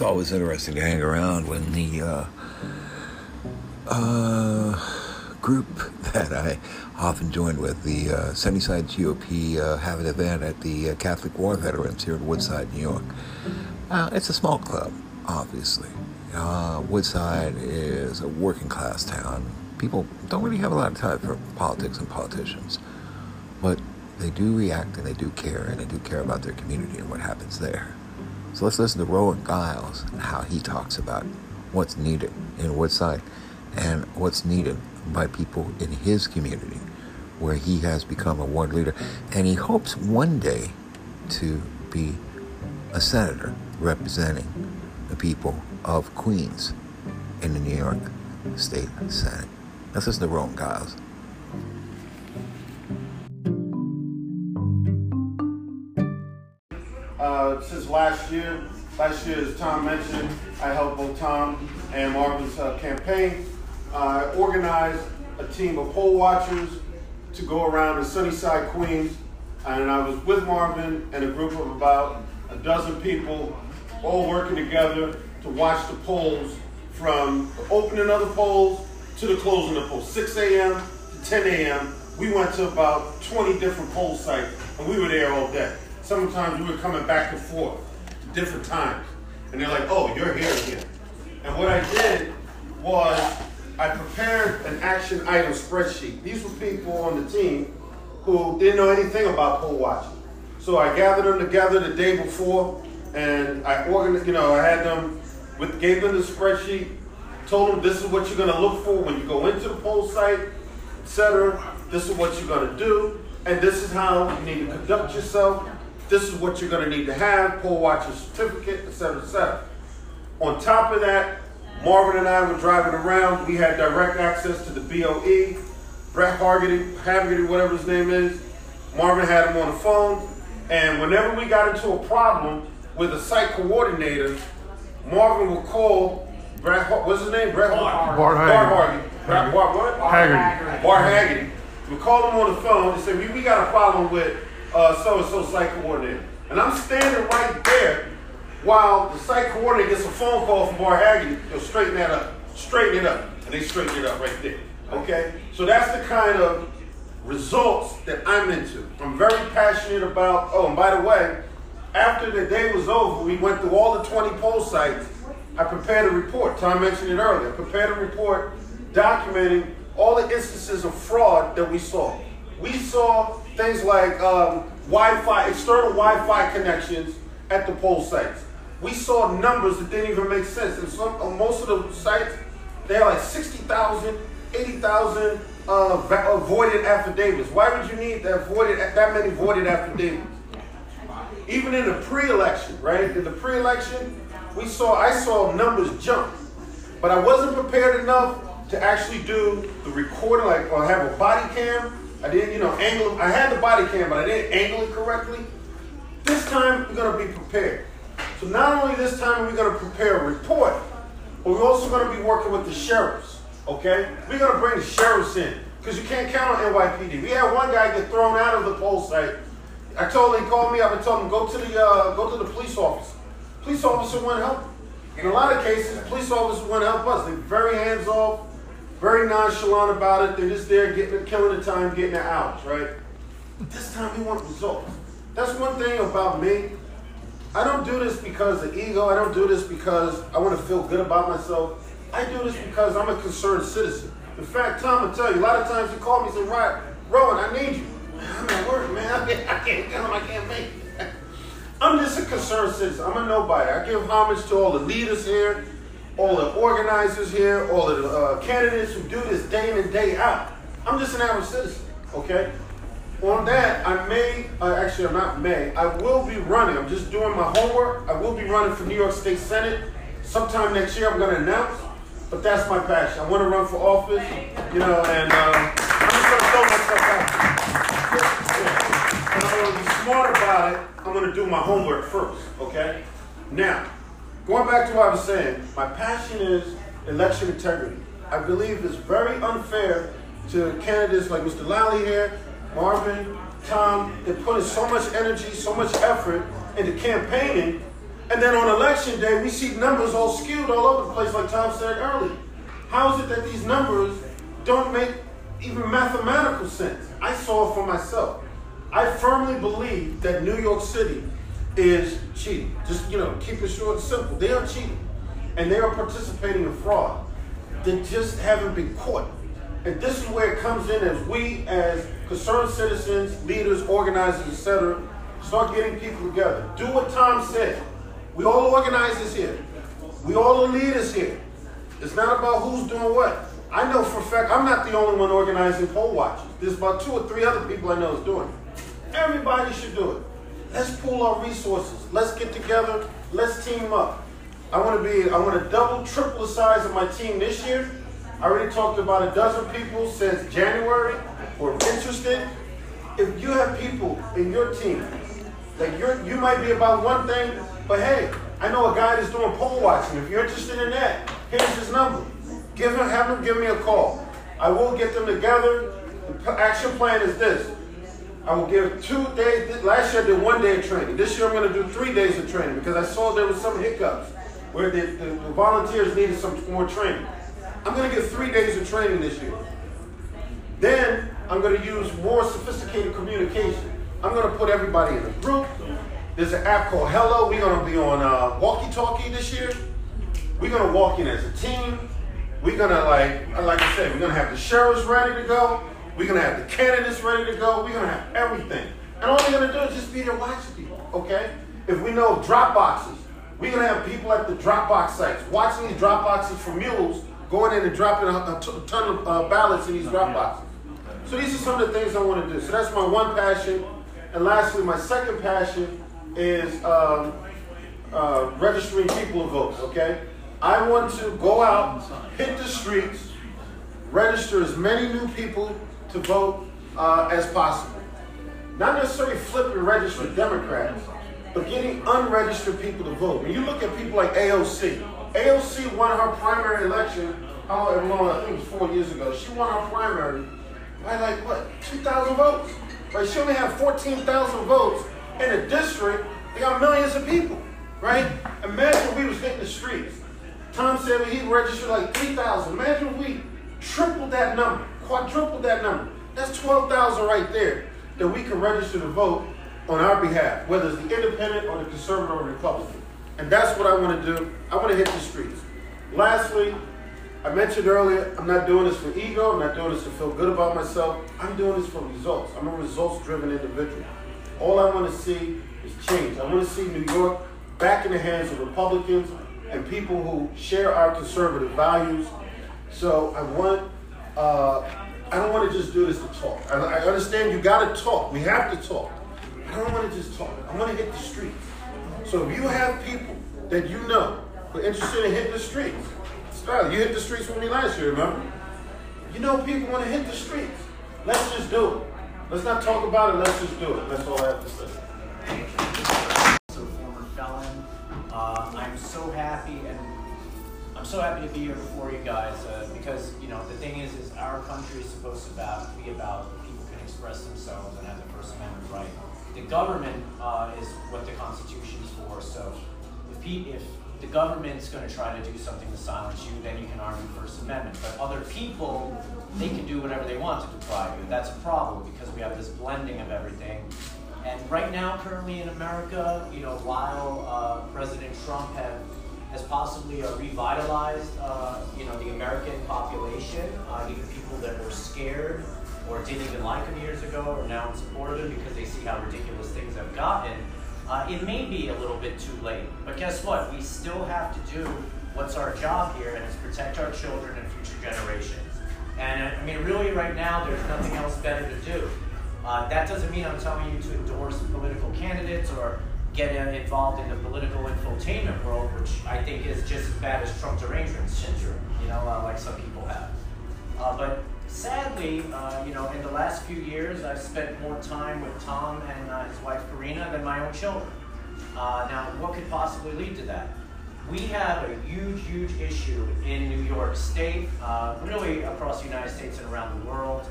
it's always interesting to hang around when the uh, uh, group that I often join with, the uh, Sunnyside GOP, uh, have an event at the uh, Catholic War Veterans here in Woodside, New York. Uh, it's a small club, obviously. Woodside is a working class town. People don't really have a lot of time for politics and politicians, but they do react and they do care and they do care about their community and what happens there. So let's listen to Rowan Giles and how he talks about what's needed in Woodside and what's needed by people in his community where he has become a ward leader. And he hopes one day to be a senator representing the people of Queens in the New York State Senate. Let's listen to Rowan Giles. Uh, since last year, last year, as Tom mentioned, I helped both Tom and Marvin's uh, campaign. I organized a team of poll watchers to go around in Sunnyside, Queens, and I was with Marvin and a group of about a dozen people, all working together to watch the polls from the opening of the polls to the closing of the polls, 6 a.m. to 10 a.m. We went to about 20 different poll sites, and we were there all day. Sometimes we were coming back and forth, different times, and they're like, "Oh, you're here again." And what I did was I prepared an action item spreadsheet. These were people on the team who didn't know anything about poll watching. So I gathered them together the day before, and I organized. You know, I had them with gave them the spreadsheet, told them this is what you're going to look for when you go into the poll site, etc. This is what you're going to do, and this is how you need to conduct yourself. This is what you're going to need to have: poll watcher certificate, etc., etc. On top of that, Marvin and I were driving around. We had direct access to the BOE. Brett Hargity, Hagerty, whatever his name is. Marvin had him on the phone. And whenever we got into a problem with a site coordinator, Marvin would call Brett, what's his name? Brett Bart. Hargity. Brett, Bart what? Bart Hagerty. We called him on the phone and said, we, we got a problem with uh, so-and-so site coordinator. And I'm standing right there while the site coordinator gets a phone call from Bart Hagerty. They'll straighten that up. Straighten it up. And they straighten it up right there. Okay? So that's the kind of results that I'm into. I'm very passionate about, oh, and by the way, after the day was over, we went through all the 20 poll sites. I prepared a report. Tom mentioned it earlier. I prepared a report documenting all the instances of fraud that we saw. We saw things like um, Wi-Fi, external Wi-Fi connections at the poll sites. We saw numbers that didn't even make sense. And some, on most of the sites, they had like 60,000, 80,000 uh, uh, voided affidavits. Why would you need that voided that many voided affidavits? Even in the pre-election, right? In the pre-election, we saw I saw numbers jump, but I wasn't prepared enough to actually do the recording, like or have a body cam. I didn't, you know, angle. I had the body cam, but I didn't angle it correctly. This time we're gonna be prepared. So not only this time are we gonna prepare a report, but we're also gonna be working with the sheriffs. Okay? We're gonna bring the sheriffs in because you can't count on NYPD. We had one guy get thrown out of the poll site. I told him, called me up and told him go to the uh, go to the police officer. Police officer wouldn't help. In a lot of cases, police officers wouldn't help us. They're very hands off, very nonchalant about it. They're just there getting killing the time, getting the hours, right? This time we want results. That's one thing about me. I don't do this because of ego. I don't do this because I want to feel good about myself. I do this because I'm a concerned citizen. In fact, Tom will tell you, a lot of times you call me and say, right, Rowan, I need you. I'm at work, man. I can't, I can't him I can't make it. I'm just a concerned citizen. I'm a nobody. I give homage to all the leaders here, all the organizers here, all the uh, candidates who do this day in and day out. I'm just an average citizen, okay? On that, I may, uh, actually, I'm not may, I will be running. I'm just doing my homework. I will be running for New York State Senate. Sometime next year, I'm going to announce, but that's my passion. I want to run for office, you know, and uh, I'm just going to throw myself out. And I'm going to be smart about it. I'm going to do my homework first, okay? Now, going back to what I was saying, my passion is election integrity. I believe it's very unfair to candidates like Mr. Lally here, Marvin, Tom, they put in so much energy, so much effort into campaigning, And then on election day, we see numbers all skewed all over the place, like Tom said earlier. How is it that these numbers don't make even mathematical sense? I saw it for myself. I firmly believe that New York City is cheating. Just, you know, keep it short and simple. They are cheating. And they are participating in fraud. They just haven't been caught. And this is where it comes in as we, as concerned citizens, leaders, organizers, etc., start getting people together. Do what Tom said. We all organizers here. We all the leaders here. It's not about who's doing what. I know for a fact I'm not the only one organizing poll watches. There's about two or three other people I know is doing it. Everybody should do it. Let's pool our resources. Let's get together. Let's team up. I want to be, I want to double, triple the size of my team this year. I already talked to about a dozen people since January who are interested. If you have people in your team that you're, you might be about one thing, but hey, I know a guy that's doing poll watching. If you're interested in that, here's his number. Give him, have him give me a call. I will get them together. The action plan is this. I will give two days. Last year I did one day of training. This year I'm going to do three days of training because I saw there was some hiccups where the, the, the volunteers needed some more training. I'm going to give three days of training this year. Then I'm going to use more sophisticated communication. I'm going to put everybody in a group. There's an app called Zello. We're going to be on uh, Walkie Talkie this year. We're going to walk in as a team. We're going to, like, like I said, we're going to have the sheriffs ready to go. We're going to have the candidates ready to go. We're going to have everything. And all we're going to do is just be there watching people, okay? If we know drop boxes, we're going to have people at the Dropbox sites watching these drop boxes for mules going in and dropping a, a ton of uh, ballots in these drop boxes. So these are some of the things I want to do. So that's my one passion. And lastly, my second passion is um, uh, registering people to vote, okay? I want to go out, hit the streets, register as many new people to vote uh, as possible. Not necessarily flip and register Democrats, but getting unregistered people to vote. When you look at people like AOC, AOC won her primary election, how long, I think it was four years ago. She won her primary by like, what, 2,000 votes? Right? She only had 14,000 votes in a district, they got millions of people, right? Imagine if we was hitting the streets. Tom said he registered like 3,000. Imagine if we tripled that number, quadrupled that number. That's 12,000 right there that we can register to vote on our behalf, whether it's the independent or the conservative or Republican. And that's what I want to do. I want to hit the streets. Lastly, I mentioned earlier, I'm not doing this for ego. I'm not doing this to feel good about myself. I'm doing this for results. I'm a results-driven individual. All I want to see is change. I want to see New York back in the hands of Republicans and people who share our conservative values. So I want, uh, I don't want to just do this to talk. I, I understand you got to talk. We have to talk. I don't want to just talk. I want to hit the streets. So if you have people that you know who are interested in hitting the streets, Skyler, you hit the streets with me last year, remember? You know people want to hit the streets. Let's just do it. Let's not talk about it, let's just do it. That's all I have to say. So happy to be here before you guys uh, because you know the thing is is our country is supposed to about, be about people can express themselves and have the First Amendment right. The government uh, is what the Constitution is for. So if, pe- if the government's going to try to do something to silence you, then you can argue First Amendment. But other people, they can do whatever they want to deprive you. That's a problem because we have this blending of everything. And right now, currently in America, you know, while uh, President Trump have, has possibly uh, revitalized, uh, you know, the American population, uh, even people that were scared or didn't even like him years ago are now in support of him because they see how ridiculous things have gotten. Uh, it may be a little bit too late, but guess what? We still have to do what's our job here, and it's protect our children and future generations. And I mean, really, right now, there's nothing else better to do. Uh, that doesn't mean I'm telling you to endorse political candidates or get involved in the political infotainment world, which I think is just as bad as Trump derangement syndrome, you know, uh, like some people have. Uh, but sadly, uh, you know, in the last few years, I've spent more time with Tom and uh, his wife Karina than my own children. Uh, now, what could possibly lead to that? We have a huge, huge issue in New York State, uh, really across the United States and around the world.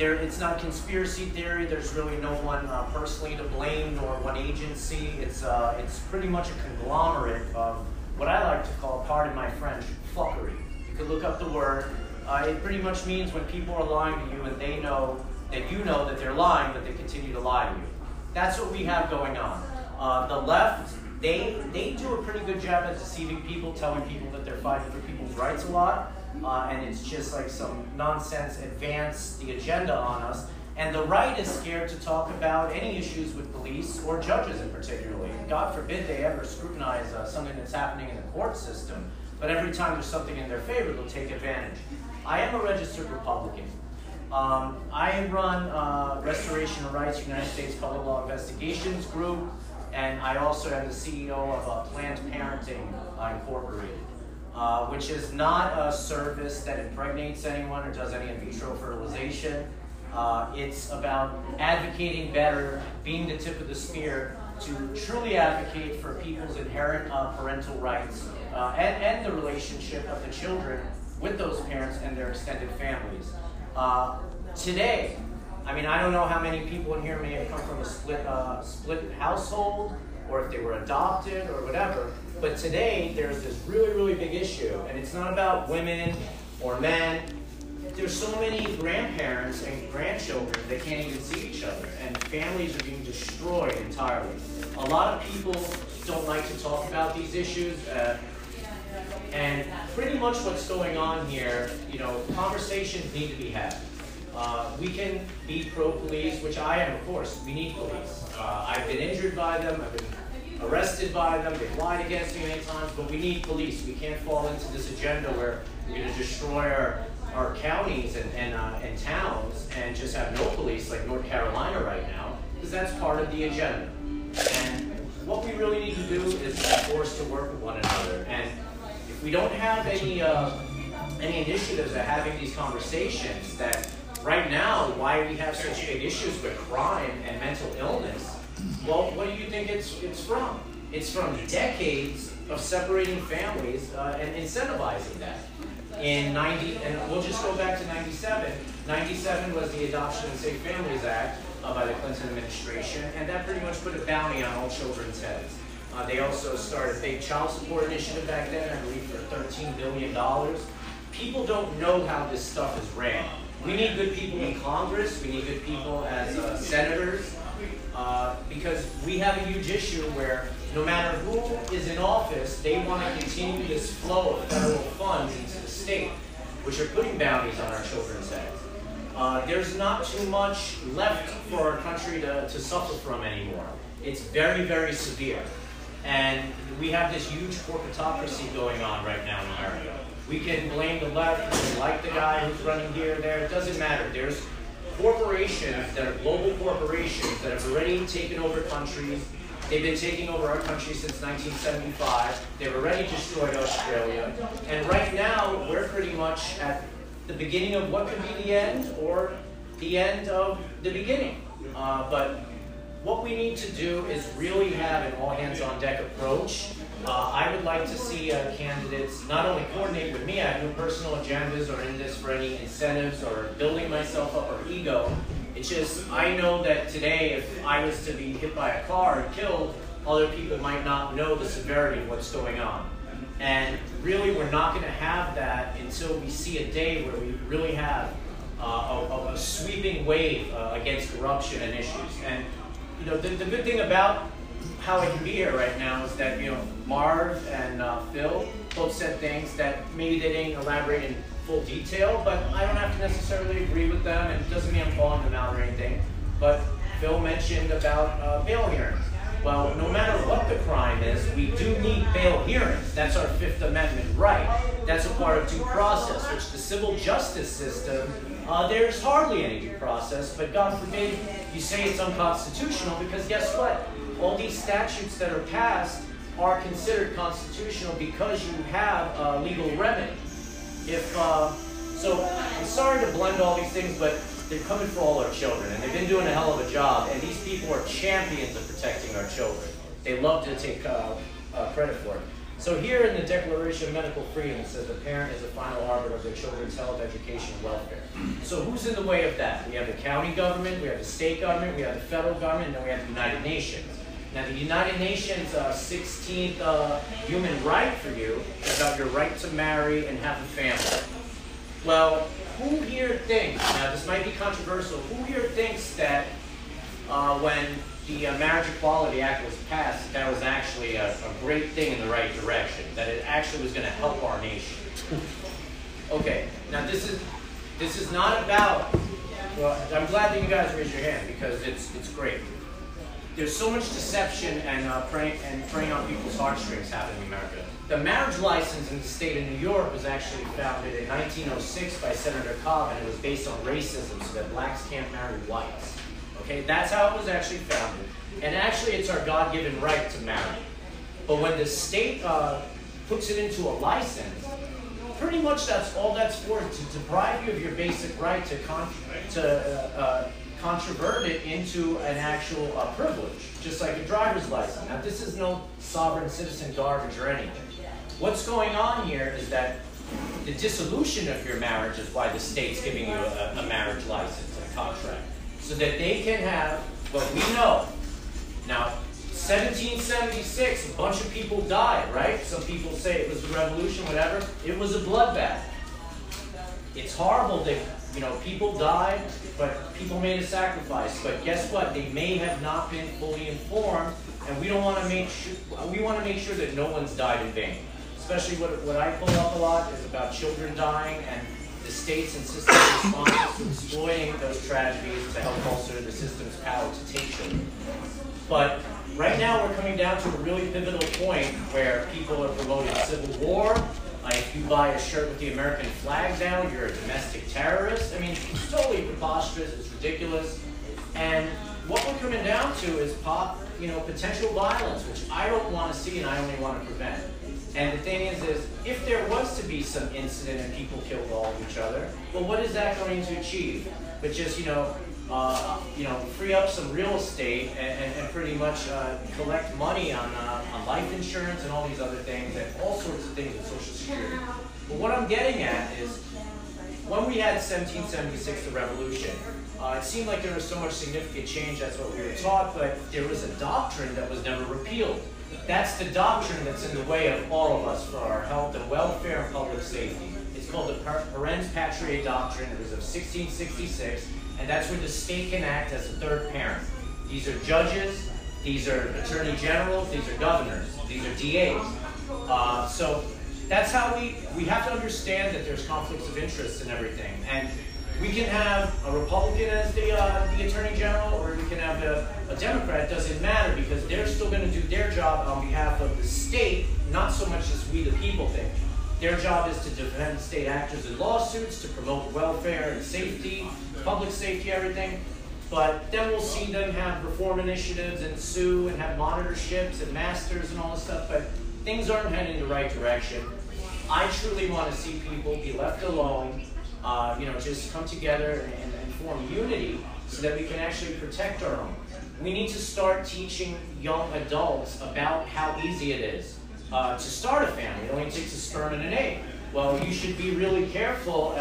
There, it's not conspiracy theory. There's really no one uh, personally to blame nor one agency. It's, uh, it's pretty much a conglomerate of what I like to call, pardon my French, fuckery. You can look up the word. Uh, it pretty much means when people are lying to you and they know that you know that they're lying, but they continue to lie to you. That's what we have going on. Uh, the left, they, they do a pretty good job at deceiving people, telling people that they're fighting for people's rights a lot uh, and it's just like some nonsense advance the agenda on us. And the right is scared to talk about any issues with police or judges in particularly. God forbid they ever scrutinize uh, something that's happening in the court system, but every time there's something in their favor, they'll take advantage. I am a registered Republican. Um, I run uh, Restoration of Rights United States Public Law Investigations Group, and I also am the CEO of uh, Planned Parenting Incorporated uh, which is not a service that impregnates anyone or does any in vitro fertilization. Uh, it's about advocating better, being the tip of the spear to truly advocate for people's inherent uh, parental rights uh, and, and the relationship of the children with those parents and their extended families. Uh, today, I mean, I don't know how many people in here may have come from a split, split household or if they were adopted or whatever, but today, there's this really, really big issue, and it's not about women or men. There's so many grandparents and grandchildren that can't even see each other, and families are being destroyed entirely. A lot of people don't like to talk about these issues, uh, and pretty much what's going on here, you know, conversations need to be had. Uh, we can be pro-police, which I am, of course. We need police. Uh, I've been injured by them. I've been arrested by them, they've lied against me many times, but we need police. We can't fall into this agenda where we're going to destroy our, our counties and, and, uh, and towns and just have no police like North Carolina right now, because that's part of the agenda. And what we really need to do is be forced to work with one another. And if we don't have any, uh, any initiatives of having these conversations that right now, why we have such big issues with crime and mental illness, well, what do you think it's, it's from? It's from decades of separating families uh, and incentivizing that. In 90, and we'll just go back to 97. 97 was the Adoption and Safe Families Act uh, by the Clinton administration, and that pretty much put a bounty on all children's heads. Uh, they also started a big child support initiative back then, I believe for $13 billion. People don't know how this stuff is ran. We need good people in Congress, we need good people as uh, senators, uh, because we have a huge issue where no matter who is in office, they want to continue this flow of federal funds into the state, which are putting bounties on our children's heads. Uh, there's not too much left for our country to, to suffer from anymore. It's very, very severe. And we have this huge corporatocracy going on right now in America. We can blame the left, we can like the guy who's running here there, it doesn't matter. There's corporations that are global corporations that have already taken over countries. They've been taking over our country since 1975. They've already destroyed Australia. And right now, we're pretty much at the beginning of what could be the end or the end of the beginning. Uh, but what we need to do is really have an all hands on deck approach uh, I would like to see uh, candidates not only coordinate with me, I have no personal agendas or in this for any incentives or building myself up or ego. It's just, I know that today, if I was to be hit by a car and killed, other people might not know the severity of what's going on. And really, we're not going to have that until we see a day where we really have uh, a, a, sweeping wave uh, against corruption and issues. And you know, the, the good thing about how I can be here right now is that, you know, Marv and uh, Phil both said things that maybe they didn't elaborate in full detail, but I don't have to necessarily agree with them, and it doesn't mean I'm calling them out or anything. But Phil mentioned about uh, bail hearings. Well, no matter what the crime is, we do need bail hearings. That's our Fifth Amendment right. That's a part of due process, which the civil justice system, uh, there's hardly any due process, but God forbid you say it's unconstitutional because guess what? all these statutes that are passed are considered constitutional because you have a legal remedy. If uh, so, I'm sorry to blend all these things, but they're coming for all our children, and they've been doing a hell of a job. And these people are champions of protecting our children. They love to take uh, uh, credit for it. So here in the Declaration of Medical Freedom, it says the parent is the final arbiter of their children's health, education, and welfare. So who's in the way of that? We have the county government, we have the state government, we have the federal government, and then we have the United Nations. Now, the United Nations uh, 16th uh, human right for you is about your right to marry and have a family. Well, who here thinks, now this might be controversial, who here thinks that uh, when the uh, Marriage Equality Act was passed, that was actually a, a great thing in the right direction, that it actually was going to help our nation? Okay, now this is this is not about. Well, I'm glad that you guys raised your hand because it's it's great. There's so much deception and uh, and preying on people's heartstrings happening in America. The marriage license in the state of New York was actually founded in 1906 by Senator Cobb, and it was based on racism, so that blacks can't marry whites. Okay, that's how it was actually founded. And actually, it's our God-given right to marry. But when the state uh, puts it into a license, pretty much that's all that's for, to deprive you of your basic right to, con to uh, uh, controvert it into an actual uh, privilege, just like a driver's license. Now, this is no sovereign citizen garbage or anything. What's going on here is that the dissolution of your marriage is why the state's giving you a, a marriage license, a contract, so that they can have what we know. Now, 1776, a bunch of people died, right? Some people say it was the revolution, whatever. It was a bloodbath. It's horrible that, you know, people died, but people made a sacrifice. But guess what? They may have not been fully informed, and we don't want to make sure, we want to make sure that no one's died in vain. Especially what, what I pull up a lot is about children dying and the state's insistent response to exploiting those tragedies to help bolster the system's power to take children. But right now we're coming down to a really pivotal point where people are promoting civil war. Like if you buy a shirt with the American flag down, you're a domestic terrorist. I mean, it's totally preposterous. It's ridiculous. And what we're coming down to is pop, you know, potential violence, which I don't want to see and I only want to prevent. And the thing is, is if there was to be some incident and people killed all of each other, well, what is that going to achieve? But just, you know, uh, you know, free up some real estate and, and, and pretty much uh, collect money on, uh, on life insurance and all these other things and all sorts of things with Social Security. But what I'm getting at is when we had 1776, the revolution, uh, it seemed like there was so much significant change, that's what we were taught, but there was a doctrine that was never repealed. That's the doctrine that's in the way of all of us for our health and welfare and public safety. It's called the Parens Patriae Doctrine. It was of 1666 and that's where the state can act as a third parent. These are judges, these are attorney generals, these are governors, these are DAs. Uh, so that's how we, we have to understand that there's conflicts of interest and everything. And we can have a Republican as the, uh, the attorney general, or we can have a, a Democrat. It doesn't matter because they're still going to do their job on behalf of the state, not so much as we the people think. Their job is to defend state actors in lawsuits, to promote welfare and safety, public safety, everything. But then we'll see them have reform initiatives and sue and have monitorships and masters and all this stuff. But things aren't heading in the right direction. I truly want to see people be left alone, uh, you know, just come together and, and form unity so that we can actually protect our own. We need to start teaching young adults about how easy it is uh, to start a family. It only takes a sperm and an egg. Well, you should be really careful. Uh,